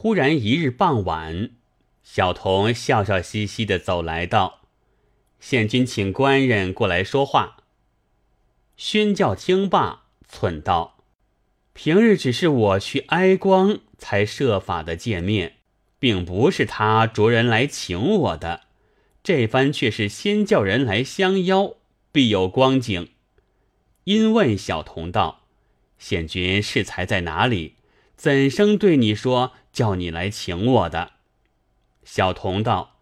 忽然一日傍晚，小童笑笑嘻嘻的走来道：“县君请官人过来说话。”宣教听罢，忖道：“平日只是我去哀光，才设法的见面，并不是他着人来请我的。这番却是先叫人来相邀，必有光景。”因问小童道：“县君适才在哪里？怎生对你说叫你来请我的？”小童道：“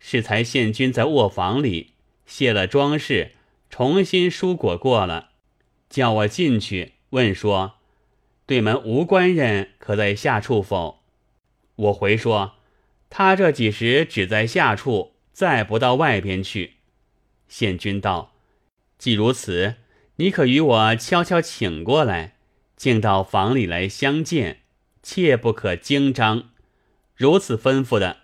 适才县君在卧房里卸了装饰，重新梳裹过了，叫我进去问说，对门无官人可在下处否？”我回说：“他这几时只在下处，再不到外边去。”县君道：“既如此。”你可与我悄悄请过来，进到房里来相见，切不可惊张。如此吩咐的。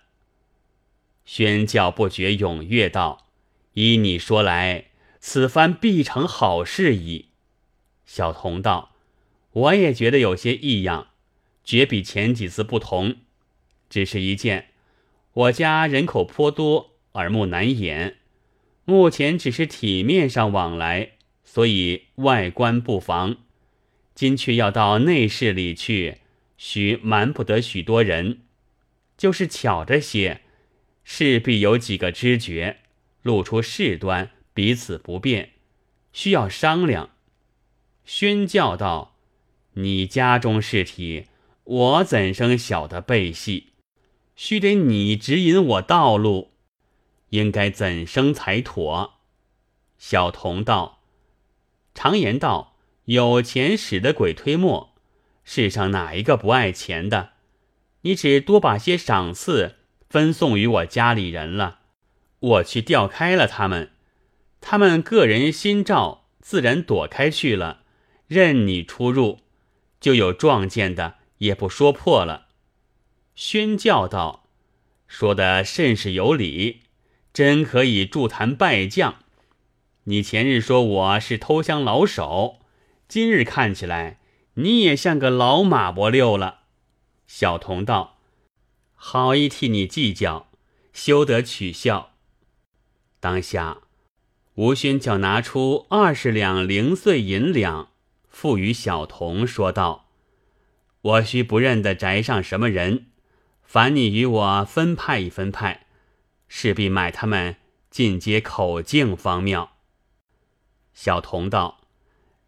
宣教不觉踊跃道：“依你说来，此番必成好事矣。”小童道：“我也觉得有些异样，绝比前几次不同。只是一件，我家人口颇多，耳目难掩，目前只是体面上往来。”所以外观不妨，今却要到内室里去，须瞒不得许多人。就是巧着些，势必有几个知觉，露出事端，彼此不便，需要商量。宣教道：“你家中事体，我怎生晓得背细？须得你指引我道路，应该怎生才妥？”小童道。常言道：“有钱使得鬼推磨。”世上哪一个不爱钱的？你只多把些赏赐分送于我家里人了，我去调开了他们，他们个人心照，自然躲开去了，任你出入，就有撞见的，也不说破了。宣教道：“说的甚是有理，真可以助坛败将。”你前日说我是偷香老手，今日看起来你也像个老马伯六了。小童道：“好意替你计较，休得取笑。”当下，吴勋叫拿出二十两零碎银两，付与小童，说道：“我须不认得宅上什么人，烦你与我分派一分派，势必买他们进阶口径方妙。”小童道：“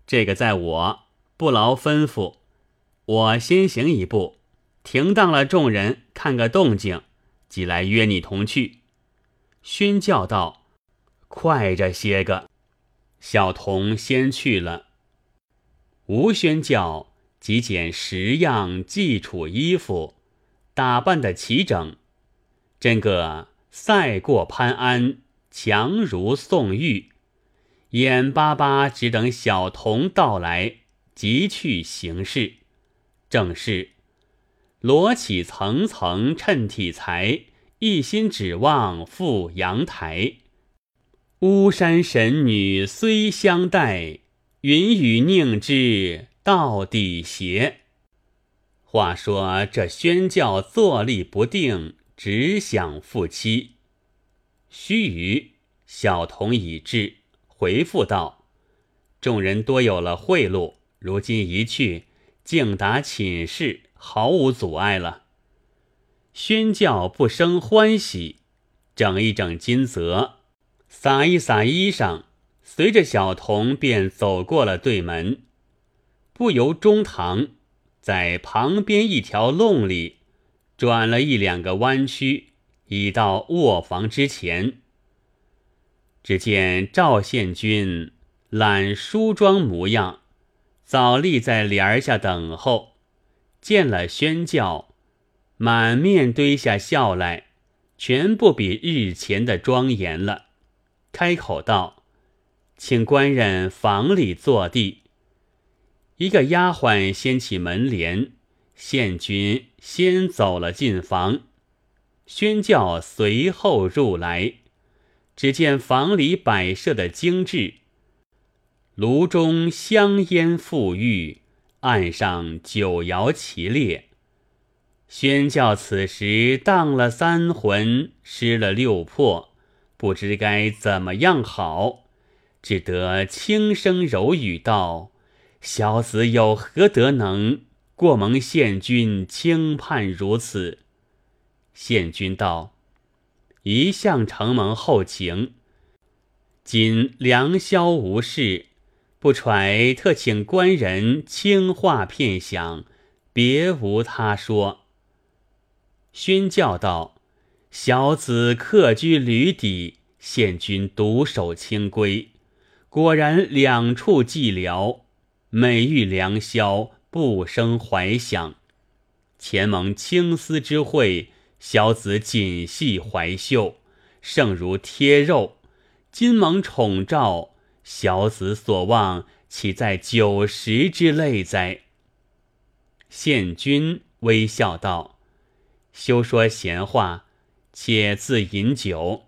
这个在我不劳吩咐，我先行一步，停当了众人，看个动静，即来约你同去。”宣教道：“快着些个。”小童先去了。吴宣教即捡十样祭楚衣服，打扮得齐整，真个赛过潘安，强如宋玉。眼巴巴只等小童到来，即去行事。正是罗起层层衬体裁，一心指望赴阳台。巫山神女虽相待，云雨宁知到底邪？话说这宣教坐立不定，只想复妻。须臾，小童已至。回复道：“众人多有了贿赂，如今一去，竟达寝室，毫无阻碍了。”宣教不生欢喜，整一整金泽，撒一撒衣裳，随着小童便走过了对门，不由中堂，在旁边一条弄里转了一两个弯曲，已到卧房之前。只见赵宪君揽梳妆模样，早立在帘儿下等候。见了宣教，满面堆下笑来，全不比日前的庄严了。开口道：“请官人房里坐地。”一个丫鬟掀起门帘，宪君先走了进房，宣教随后入来。只见房里摆设的精致，炉中香烟馥郁，案上酒肴齐列。宣教此时荡了三魂，失了六魄，不知该怎么样好，只得轻声柔语道：“小子有何德能，过蒙县君轻判如此？”县君道：“一向承蒙厚情，今良宵无事，不揣特请官人轻话片想，别无他说。”宣教道：“小子客居闾底，县君独守清规，果然两处寂寥。每遇良宵，不生怀想。前蒙青丝之惠，小子锦系怀袖，胜如贴肉。今蒙宠召，小子所望，岂在酒食之类哉？”县君微笑道。休说闲话，且自饮酒。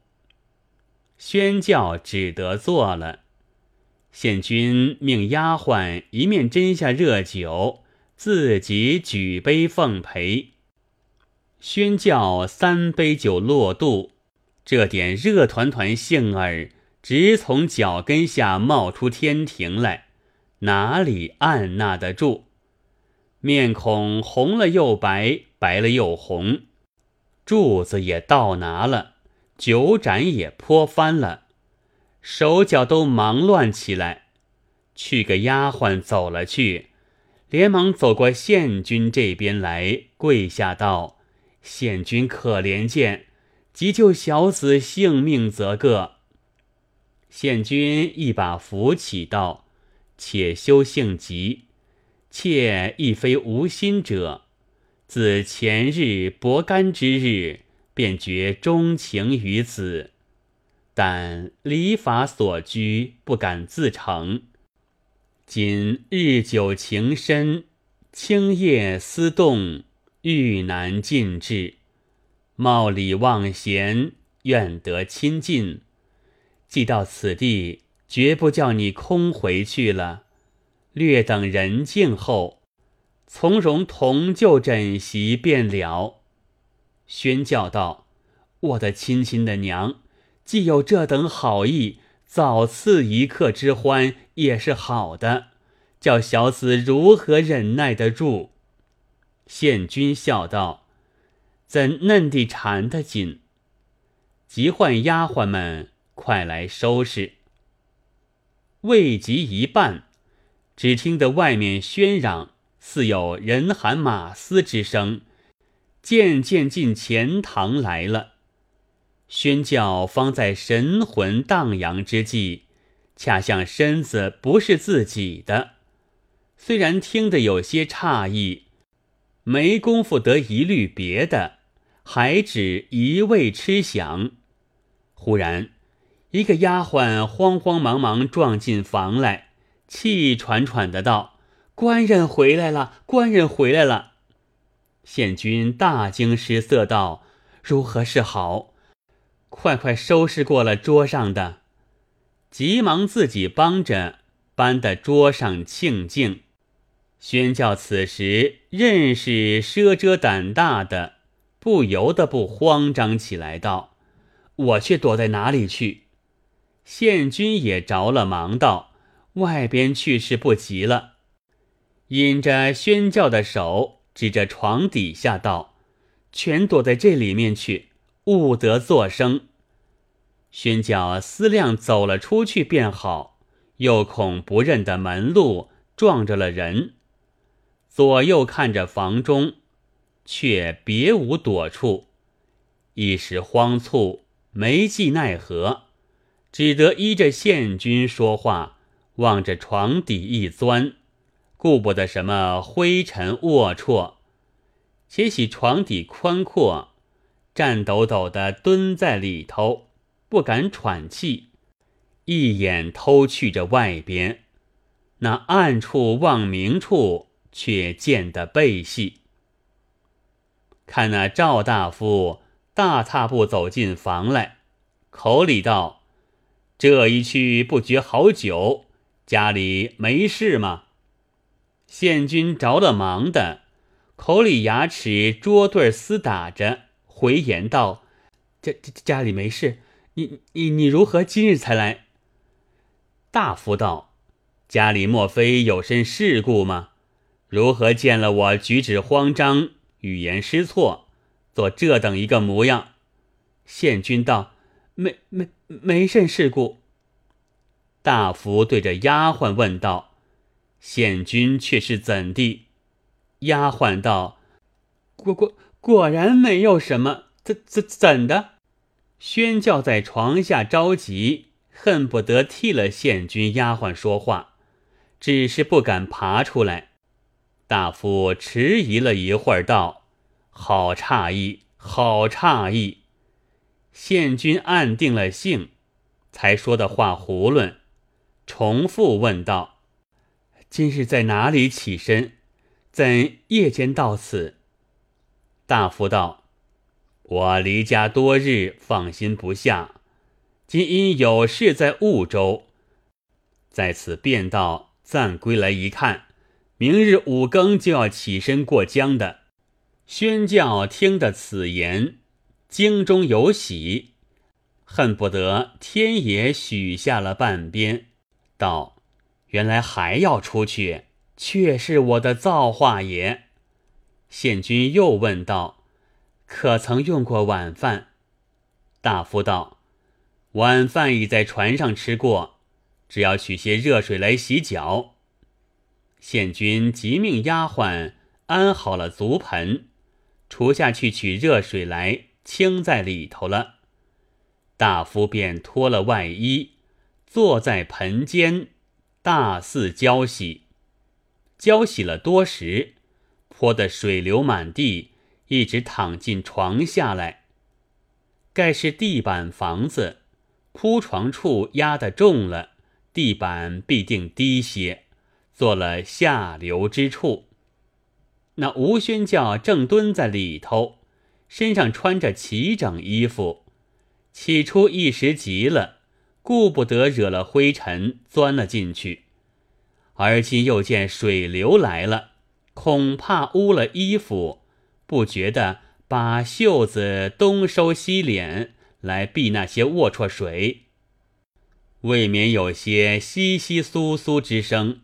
宣教只得坐了。县君命丫鬟一面斟下热酒，自己举杯奉陪。宣教三杯酒落肚，这点热团团杏儿直从脚跟下冒出天庭来，哪里按捺得住？面孔红了又白。白了又红，柱子也倒拿了，酒盏也泼翻了，手脚都忙乱起来。去个丫鬟走了去，连忙走过县君这边来，跪下道：“县君可怜见，急救小子性命则个。”县君一把扶起道：“且休性急，妾亦非无心者。”自前日薄干之日，便觉钟情于子，但礼法所拘，不敢自成。今日久情深，青叶思动，欲难尽至。冒礼忘贤，愿得亲近。既到此地，绝不叫你空回去了。略等人静后。从容同就枕席便了。宣教道：“我的亲亲的娘，既有这等好意，早赐一刻之欢也是好的。叫小子如何忍耐得住？”县君笑道：“怎嫩地缠得紧？”急唤丫鬟们快来收拾。未及一半，只听得外面喧嚷。似有人喊马嘶之声，渐渐进前堂来了。宣教方在神魂荡漾之际，恰像身子不是自己的，虽然听得有些诧异，没工夫得一律别的，还只一味吃响。忽然，一个丫鬟慌慌忙忙撞进房来，气喘喘的道。官人回来了，官人回来了。县君大惊失色道：“如何是好？快快收拾过了桌上的。”急忙自己帮着搬的桌上庆敬。宣教此时认识奢遮胆大的，不由得不慌张起来，道：“我却躲在哪里去？”县君也着了忙，道：“外边去是不急了。”引着宣教的手，指着床底下道：“全躲在这里面去，勿得作声。”宣教思量走了出去便好，又恐不认得门路，撞着了人。左右看着房中，却别无躲处，一时慌促，没计奈何，只得依着县君说话，望着床底一钻。顾不得什么灰尘龌龊，且喜床底宽阔，颤抖抖的蹲在里头，不敢喘气，一眼偷去着外边，那暗处望明处，却见得背细。看那赵大夫大踏步走进房来，口里道：“这一去不觉好久，家里没事吗？”县君着了忙的，口里牙齿捉对厮打着，回言道：“家家家里没事，你你你如何今日才来？”大夫道：“家里莫非有甚事故吗？如何见了我举止慌张，语言失措，做这等一个模样？”县君道：“没没没甚事故。”大夫对着丫鬟问道：“县君却是怎地？”丫鬟道：“果果果然没有什么，怎怎怎的？”宣教在床下着急，恨不得替了县君丫鬟说话，只是不敢爬出来。大夫迟疑了一会儿，道：“好诧异，好诧异。”县君暗定了性，才说的话囫囵，重复问道：“今日在哪里起身？”怎夜间到此？大夫道：“我离家多日，放心不下。今因有事在婺州，在此便道暂归来一看，明日五更就要起身过江的。”宣教听得此言，京中有喜，恨不得天也许下了半边，道：“原来还要出去。”却是我的造化也。县君又问道：“可曾用过晚饭？”大夫道：“晚饭已在船上吃过，只要取些热水来洗脚。”县君即命丫鬟安好了足盆，厨下去取热水来，倾在里头了。大夫便脱了外衣，坐在盆间，大肆浇洗。浇洗了多时，泼得水流满地，一直躺进床下来。盖是地板房子，铺床处压得重了，地板必定低些，做了下流之处。那吴宣教正蹲在里头，身上穿着齐整衣服，起初一时急了，顾不得惹了灰尘，钻了进去。而今又见水流来了，恐怕污了衣服，不觉得把袖子东收西敛来避那些龌龊水，未免有些窸窸窣窣之声。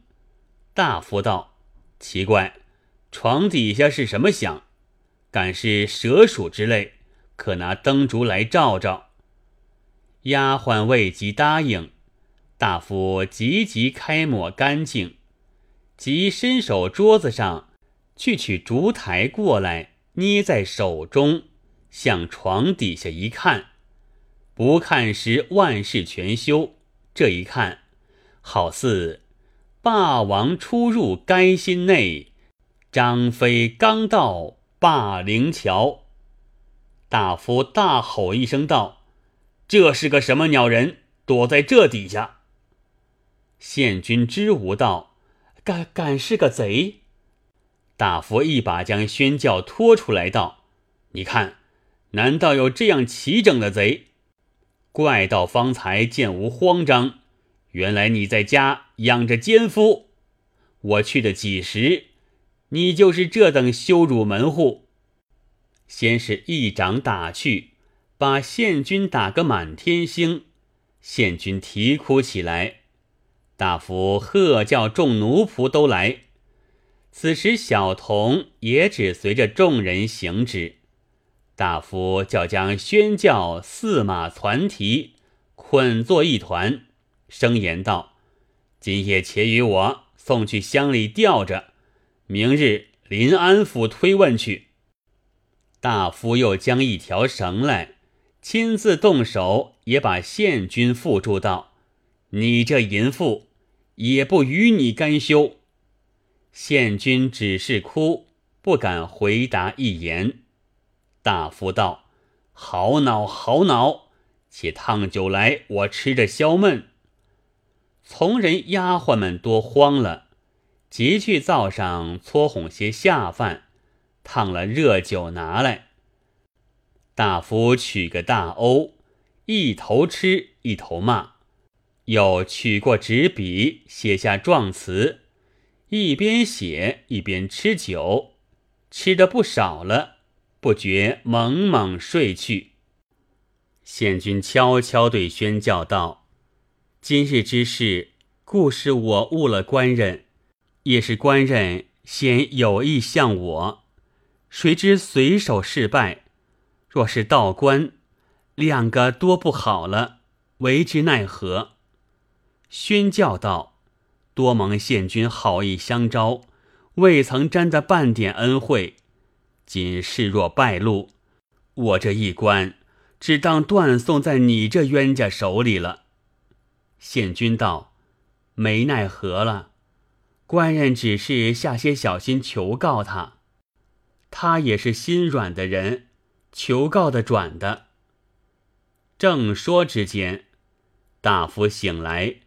大夫道：“奇怪，床底下是什么响？敢是蛇鼠之类？可拿灯烛来照照。”丫鬟未及答应。大夫急急开抹干净，即伸手桌子上去取烛台过来，捏在手中，向床底下一看，不看时万事全休。这一看，好似霸王出入该心内，张飞刚到霸陵桥。大夫大吼一声道：“这是个什么鸟人，躲在这底下？”县君知无道，敢敢是个贼。大夫一把将宣教拖出来道：“你看，难道有这样齐整的贼？怪道方才见无慌张，原来你在家养着奸夫。我去的几时，你就是这等羞辱门户。”先是一掌打去，把县君打个满天星。县君啼哭起来。大夫喝叫众奴仆都来。此时小童也只随着众人行之。大夫叫将宣教四马攒蹄，捆作一团，声言道：“今夜且与我送去乡里吊着，明日临安府推问去。”大夫又将一条绳来，亲自动手，也把县君缚住道：“你这淫妇！”也不与你甘休。县君只是哭，不敢回答一言。大夫道：“好恼，好恼！且烫酒来，我吃着消闷。”从人丫鬟们多慌了，急去灶上搓哄些下饭，烫了热酒拿来。大夫取个大瓯，一头吃，一头骂。又取过纸笔，写下状词，一边写一边吃酒，吃的不少了，不觉猛猛睡去。县君悄悄对宣教道：“今日之事，固是我误了官人，也是官人先有意向我，谁知随手失败。若是道官，两个多不好了，为之奈何？”宣教道：“多蒙县君好意相招，未曾沾得半点恩惠。今事若败露，我这一官。”只当断送在你这冤家手里了。县君道：“没奈何了，官人只是下些小心求告他，他也是心软的人，求告的转的。”正说之间，大夫醒来，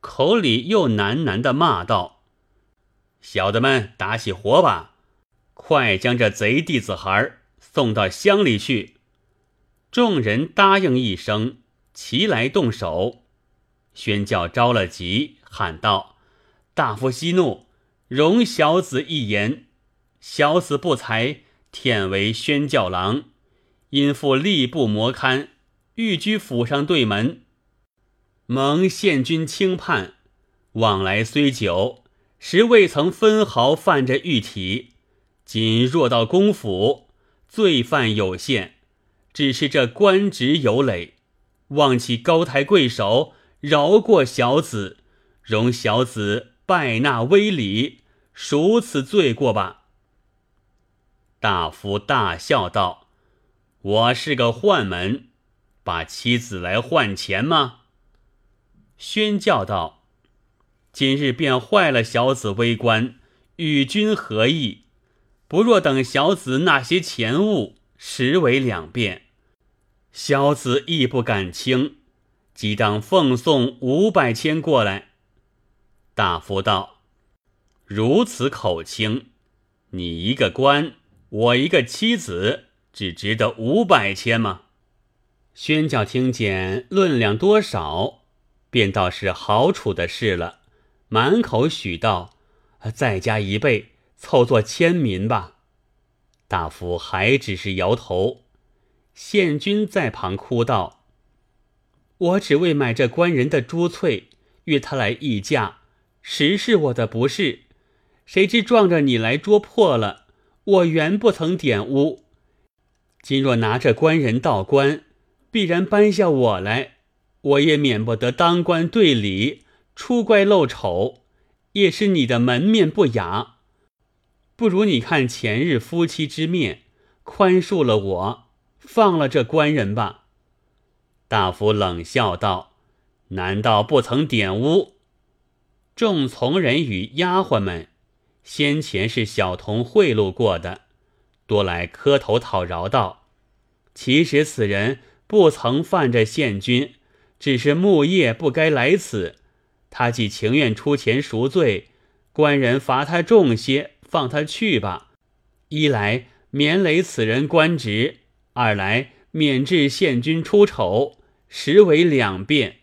口里又喃喃的骂道：“小的们打起火把，快将这贼弟子孩送到乡里去。”众人答应一声，齐来动手。宣教着了急，喊道：“大夫息怒，容小子一言。小子不才，忝为宣教郎，因父吏部磨堪，欲居府上对门。蒙县君轻判，往来虽久，实未曾分毫犯着御体。今若到公府，罪犯有限。”只是这官职有累，望其高抬贵手，饶过小子，容小子拜纳威礼，赎此罪过吧。大夫大笑道：“我是个宦门，把妻子来换钱吗？”宣教道：“今日便坏了小子微官，与君何意？不若等小子纳些钱物，实为两便。”小子亦不敢轻，即当奉送五百千过来。大夫道：“如此口轻，你一个官，我一个妻子，只值得五百千吗？”宣教听见论量多少，便道是好处的事了，满口许道：“再加一倍，凑作千民吧。”大夫还只是摇头。县君在旁哭道：“我只为买这官人的珠翠，约他来议价，实是我的不是。谁知撞着你来捉破了，我原不曾点污。今若拿着官人到官，必然搬下我来，我也免不得当官对理，出怪露丑，也是你的门面不雅。不如你看前日夫妻之面，宽恕了我。”放了这官人吧。大夫冷笑道：“难道不曾点污？”众从人与丫鬟们先前是小童贿赂过的，多来磕头讨饶道：“其实此人不曾犯着县君，只是木叶不该来此。他既情愿出钱赎罪，官人罚他重些，放他去吧。一来免累此人官职。”二来免治县君出丑，实为两便。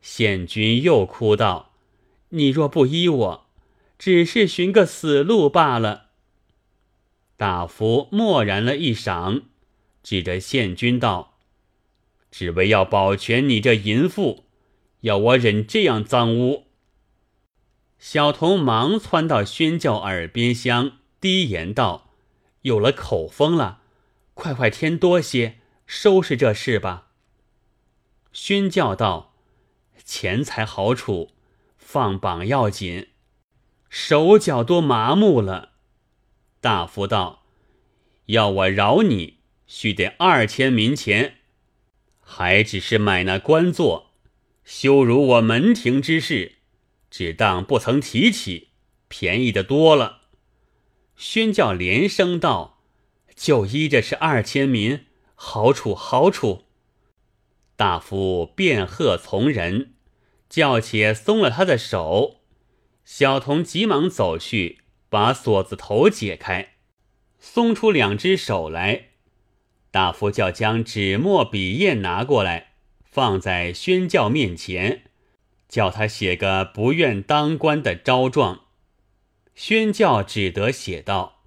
县君又哭道：“你若不依我，只是寻个死路罢了。”大夫默然了一晌，指着县君道：“只为要保全你这淫妇，要我忍这样脏污。”小童忙窜到宣教耳边厢，低言道：“有了口风了。”快快添多些，收拾这事吧。宣教道：“钱财好处，放榜要紧，手脚都麻木了。”大夫道：“要我饶你，须得二千民钱，还只是买那官做，羞辱我门庭之事，只当不曾提起，便宜的多了。”宣教连声道。就依着是二千民，好处好处。大夫便喝从人，叫且松了他的手。小童急忙走去，把锁子头解开，松出两只手来。大夫叫将纸墨笔砚拿过来，放在宣教面前，叫他写个不愿当官的招状。宣教只得写道。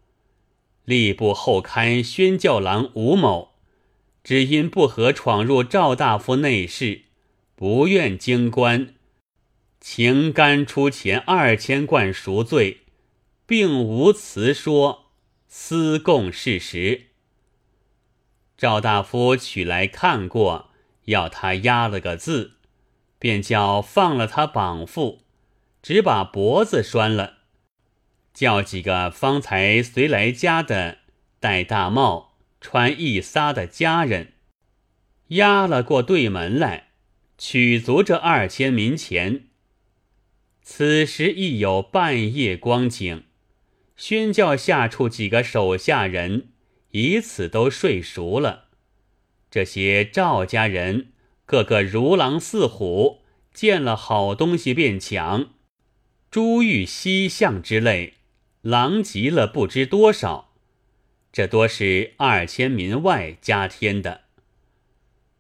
吏部后刊宣教郎吴某，只因不合闯入赵大夫内室，不愿经官，情甘出钱二千贯赎罪，并无辞说，私供事实。赵大夫取来看过，要他压了个字，便叫放了他绑缚，只把脖子拴了。叫几个方才随来家的戴大帽、穿一撒的家人，押了过对门来，取足这二千民钱。此时亦有半夜光景，宣教下处几个手下人，以此都睡熟了。这些赵家人个个如狼似虎，见了好东西便抢，珠玉犀象之类。狼藉了不知多少，这多是二千民外加添的。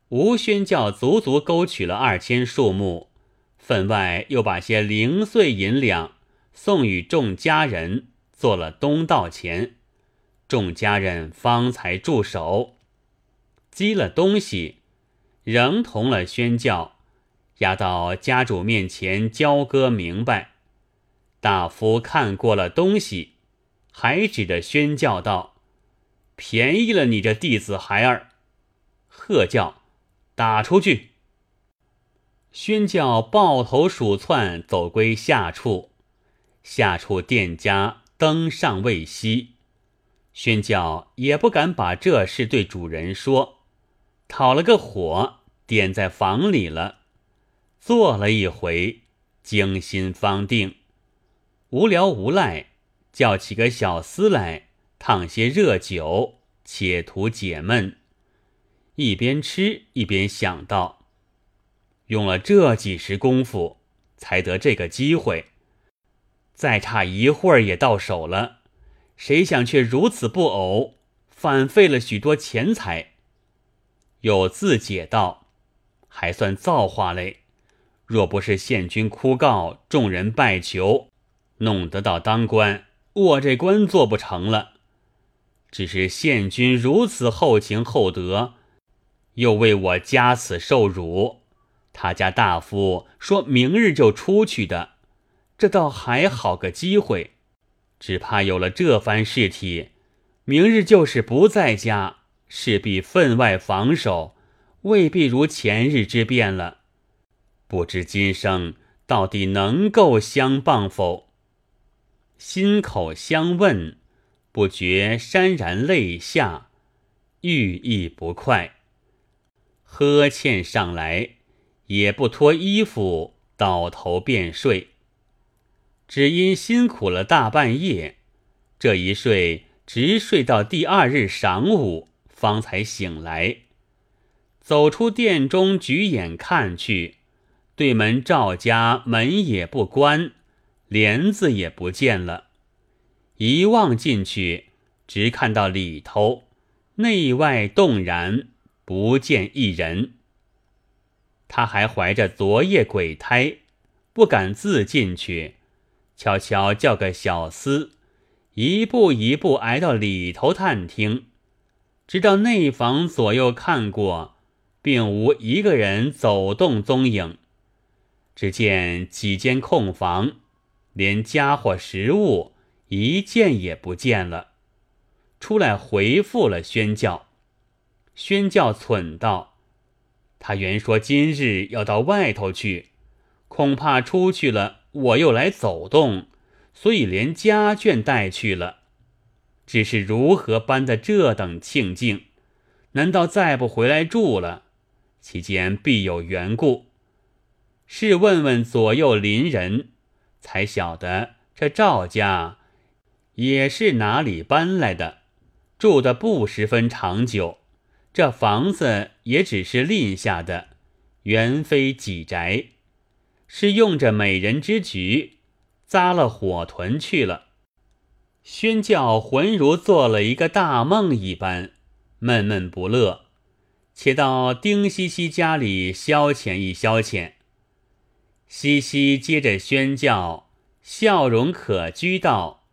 吴宣教足足勾取了二千数目，分外又把些零碎银两送与众家人，做了东道钱。众家人方才住手，积了东西，仍同了宣教，押到家主面前交割明白。大夫看过了东西，还指着宣教道：“便宜了你这弟子孩儿！”喝叫：“打出去！”宣教抱头鼠窜走归下处，下处店家灯尚未熄，宣教也不敢把这事对主人说，讨了个火点在房里了，坐了一回，精心方定。无聊无赖，叫起个小厮来烫些热酒，且图解闷。一边吃一边想到，用了这几时功夫，才得这个机会。再差一会儿也到手了，谁想却如此不偶，反费了许多钱财。又自解道，还算造化嘞。若不是县君哭告，众人拜求。弄得到当官，我这官做不成了。只是县君如此厚情厚德，又为我加此受辱。他家大夫说明日就出去的，这倒还好个机会。只怕有了这番事体，明日就是不在家，势必分外防守，未必如前日之变了。不知今生到底能够相傍否？心口相问，不觉潸然泪下，寓意不快。呵欠上来，也不脱衣服，倒头便睡。只因辛苦了大半夜，这一睡直睡到第二日晌午，方才醒来。走出殿中，举眼看去，对门赵家门也不关。帘子也不见了，一望进去，只看到里头内外动然，不见一人。他还怀着昨夜鬼胎，不敢自进去，悄悄叫个小厮，一步一步挨到里头探听，直到内房左右看过，并无一个人走动踪影，只见几间空房。连家伙食物一件也不见了，出来回复了宣教。宣教忖道：“他原说今日要到外头去，恐怕出去了，我又来走动，所以连家眷带去了。只是如何搬的这等庆境？难道再不回来住了？其间必有缘故。试问问左右邻人。”才晓得这赵家也是哪里搬来的，住的不十分长久。这房子也只是吝下的，原非己宅，是用着美人之局扎了火屯去了。宣教浑如做了一个大梦一般，闷闷不乐，且到丁西西家里消遣一消遣。西西接着宣教，笑容可掬道：“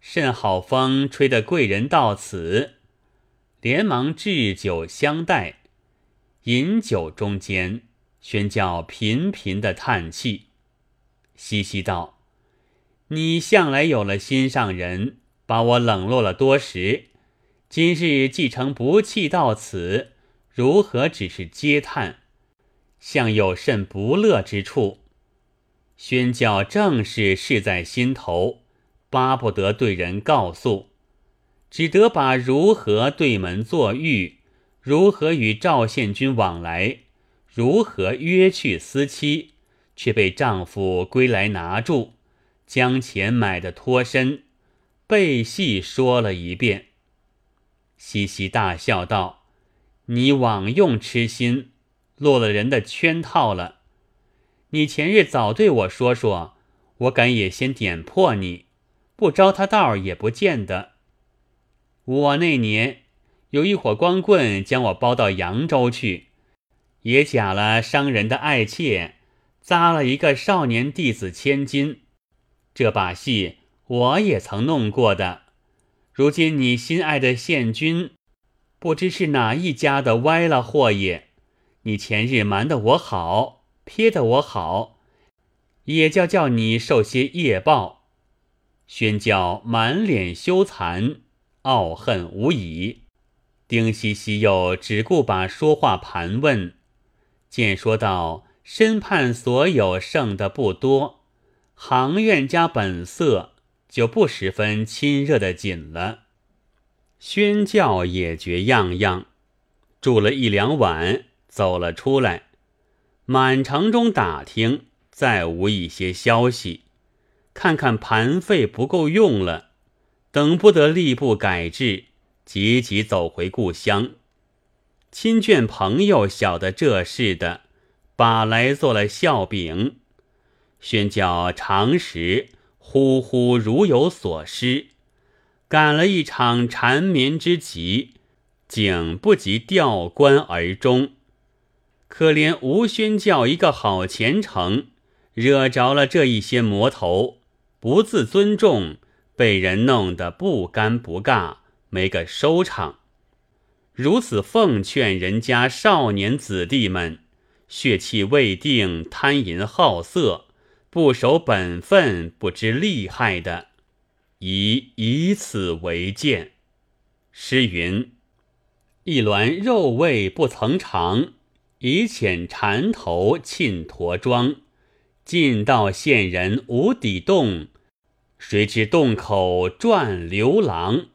甚好风吹得贵人到此，连忙置酒相待。饮酒中间，宣教频频的叹气。嘻嘻道：“你向来有了心上人，把我冷落了多时。今日既成不弃到此，如何只是嗟叹？像有甚不乐之处？”宣教正是事在心头。巴不得对人告诉，只得把如何对门作玉，如何与赵献君往来，如何约去私妻，却被丈夫归来拿住，将钱买的脱身，背细说了一遍。嘻嘻大笑道：“你枉用痴心，落了人的圈套了。你前日早对我说说，我敢也先点破你。”不招他道也不见得。我那年有一伙光棍将我包到扬州去，也假了商人的爱妾，扎了一个少年弟子千金。这把戏我也曾弄过的。如今你心爱的县君，不知是哪一家的歪了货也。你前日瞒得我好，撇得我好，也叫叫你受些业报。宣教满脸羞惭，傲恨无已。丁西西又只顾把说话盘问，见说道：“身畔所有剩的不多，行院家本色就不十分亲热的紧了。”宣教也觉样样，住了一两晚，走了出来，满城中打听，再无一些消息。看看盘费不够用了，等不得吏部改制，急急走回故乡。亲眷朋友晓得这事的，把来做了笑柄，宣教常时呼呼如有所失，赶了一场缠绵之急，竟不及吊官而终。可怜吴宣教一个好前程，惹着了这一些魔头。不自尊重，被人弄得不尴不尬，没个收场。如此奉劝人家少年子弟们，血气未定，贪淫好色，不守本分，不知利害的，以以此为鉴。诗云：“一卵肉味不曾尝，以遣缠头沁驼庄。尽道县人无底洞。”谁知洞口转流郎？